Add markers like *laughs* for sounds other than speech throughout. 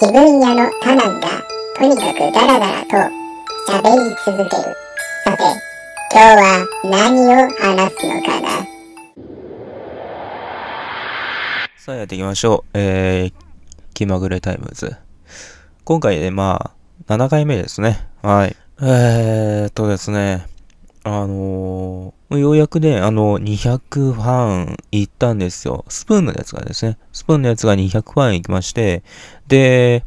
気分屋のタナンがとにかくダラダラと喋り続ける。さて、今日は何を話すのかな？さあやっていきましょう。えー、気まぐれタイムズ。今回でまあ、7回目ですね。はい。えーっとですね、あのー、ようやくね、あの、200ファン行ったんですよ。スプーンのやつがですね、スプーンのやつが200ファン行きまして、で、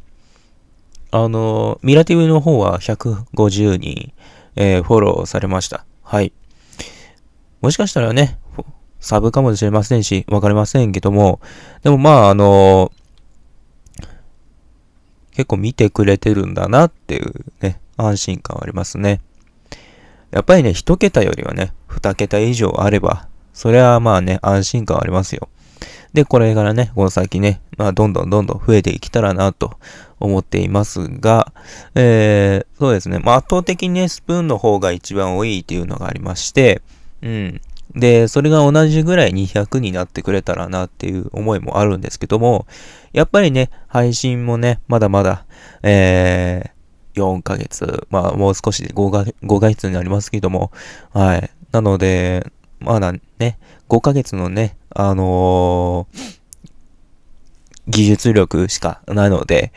あのー、ミラティブの方は150人、えー、フォローされました。はい。もしかしたらね、サブかもしれませんし、わかりませんけども、でもまあ、あの、結構見てくれてるんだなっていうね、安心感はありますね。やっぱりね、一桁よりはね、二桁以上あれば、それはまあね、安心感ありますよ。で、これからね、この先ね、まあ、どんどんどんどん増えていけたらなと思っていますが、えー、そうですね。まあ、圧倒的にね、スプーンの方が一番多いっていうのがありまして、うん。で、それが同じぐらい200になってくれたらなっていう思いもあるんですけども、やっぱりね、配信もね、まだまだ、えー、4ヶ月、まあもう少しで 5, が5ヶ月になりますけども、はい。なので、まだね、5ヶ月のね、あのー、技術力しかないので、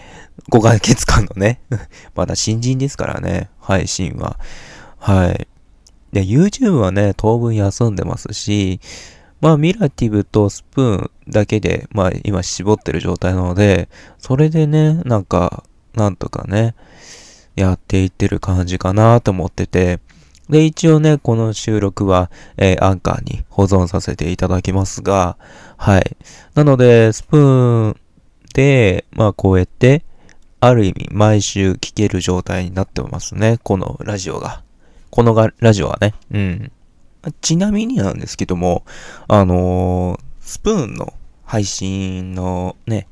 5ヶ月間のね、*laughs* まだ新人ですからね、配信は。はい。で、YouTube はね、当分休んでますし、まあ、ミラティブとスプーンだけで、まあ、今絞ってる状態なので、それでね、なんか、なんとかね、やっていってる感じかなと思ってて、で、一応ね、この収録は、えー、アンカーに保存させていただきますが、はい。なので、スプーンで、まあ、こうやって、ある意味、毎週聴ける状態になってますね。このラジオが。このがラジオはね。うん。ちなみになんですけども、あのー、スプーンの配信のね、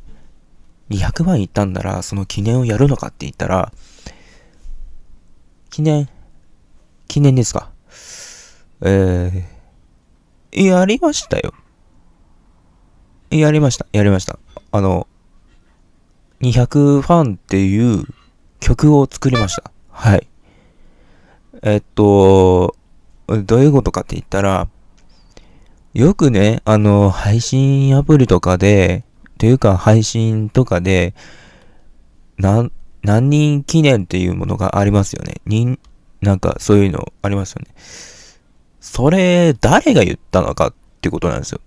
200万いったんなら、その記念をやるのかって言ったら、記念、記念ですか？えー、やりましたよ。やりました、やりました。あの、200ファンっていう曲を作りました。はい。えっと、どういうことかって言ったら、よくね、あの、配信アプリとかで、というか配信とかで、何、何人記念っていうものがありますよね。人、なんかそういうのありますよね。それ、誰が言ったのかってことなんですよ。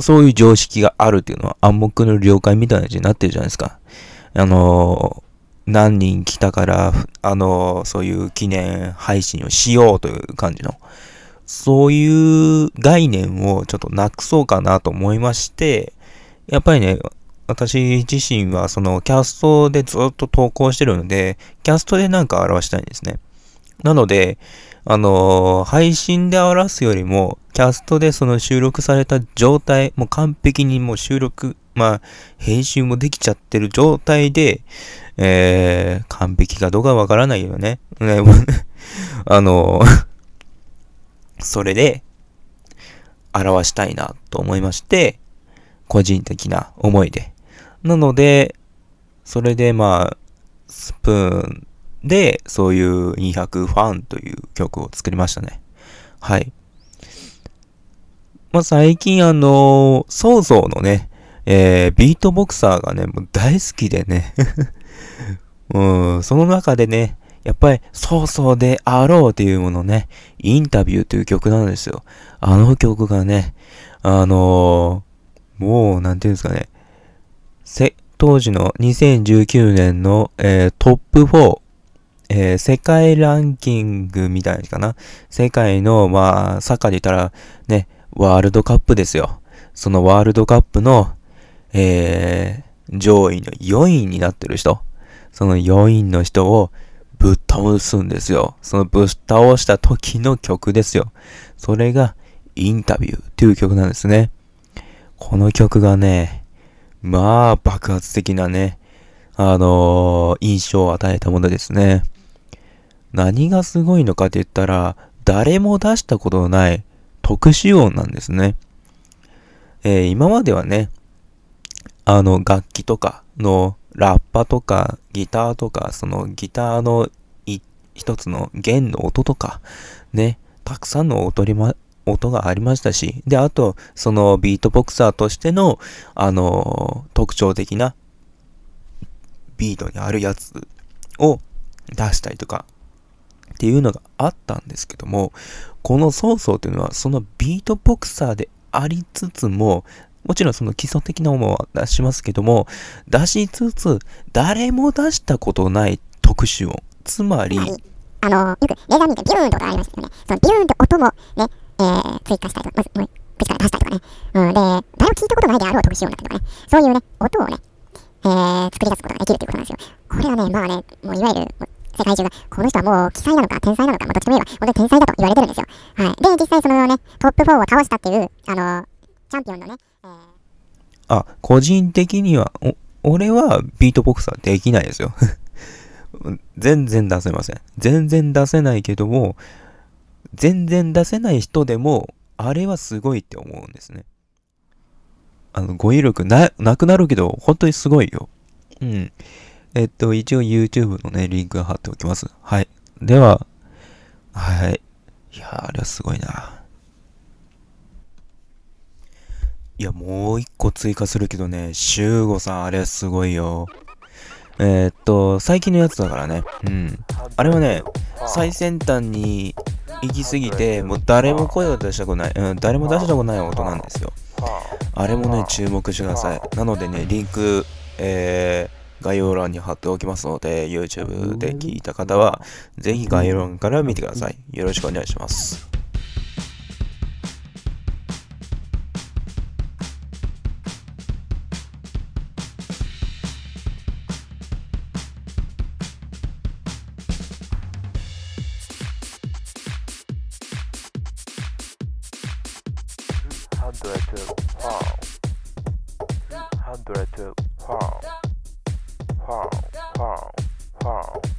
そういう常識があるっていうのは暗黙の了解みたいな感じになってるじゃないですか。あの何人来たから、あの、そういう記念配信をしようという感じの、そういう概念をちょっとなくそうかなと思いまして、やっぱりね、私自身はそのキャストでずっと投稿してるので、キャストでなんか表したいんですね。なので、あの配信で表すよりも、キャストでその収録された状態、もう完璧にもう収録、まあ、編集もできちゃってる状態で、えー、完璧かどうかわからないよね。ね、*laughs* あの、それで、表したいなと思いまして、個人的な思いで。なので、それでまあ、スプーンで、そういう200ファンという曲を作りましたね。はい。まあ、最近あの、ソーゾーのね、えー、ビートボクサーがね、もう大好きでね *laughs* うん、その中でね、やっぱり、そうそうであろうっていうものね、インタビューという曲なんですよ。あの曲がね、あのー、もう、なんていうんですかね、当時の2019年の、えー、トップ4、えー、世界ランキングみたいかな。世界の、まあ、サッカーで言ったら、ね、ワールドカップですよ。そのワールドカップの、えー、上位の4位になってる人。その4位の人をぶっ倒すんですよ。そのぶっ倒した時の曲ですよ。それがインタビューっていう曲なんですね。この曲がね、まあ爆発的なね、あのー、印象を与えたものですね。何がすごいのかって言ったら、誰も出したことのない特殊音なんですね。えー、今まではね、あの、楽器とかのラッパとかギターとか、そのギターの一つの弦の音とか、ね、たくさんの音りま、音がありましたし、で、あと、そのビートボクサーとしての、あの特徴的なビートにあるやつを出したりとか、っていうのがあったんですけども、このソーソーというのは、そのビートボクサーでありつつも、もちろんその基礎的なものは出しますけども、出しつつ、誰も出したことない特殊音。つまり、あの、よくレーザー見てビューンとかありますよね。そのビューンって音もね、えー、追加したりとか、まず、もう口から出したりとかね。うん、で、誰も聞いたことないであろう特殊音だとかね。そういうね、音をね、えー、作り出すことができるということなんですよ。これはね、まあね、もういわゆる、世界中が、この人はもう奇才なのか天才なのか、まあ、どっちでもいいわ。本当に天才だと言われてるんですよ。はい。で、実際そのね、トップ4を倒したっていう、あの、チャンピオンのね、えー、あ、個人的には、お、俺はビートボックサーできないですよ。*laughs* 全然出せません。全然出せないけども、全然出せない人でも、あれはすごいって思うんですね。あの、語彙力な、なくなるけど、本当にすごいよ。うん。えっと、一応 YouTube のね、リンク貼っておきます。はい。では、はい。いやあれはすごいな。いや、もう一個追加するけどね、修吾さん、あれはすごいよ。えー、っと、最近のやつだからね。うん。あれはね、最先端に行き過ぎて、もう誰も声を出したくない、うん、誰も出したくない音なんですよ。あれもね、注目してください。なのでね、リンク、えー、概要欄に貼っておきますので、YouTube で聞いた方は、ぜひ概要欄から見てください。よろしくお願いします。hundred pound, hundred pound, pound, pound, pound.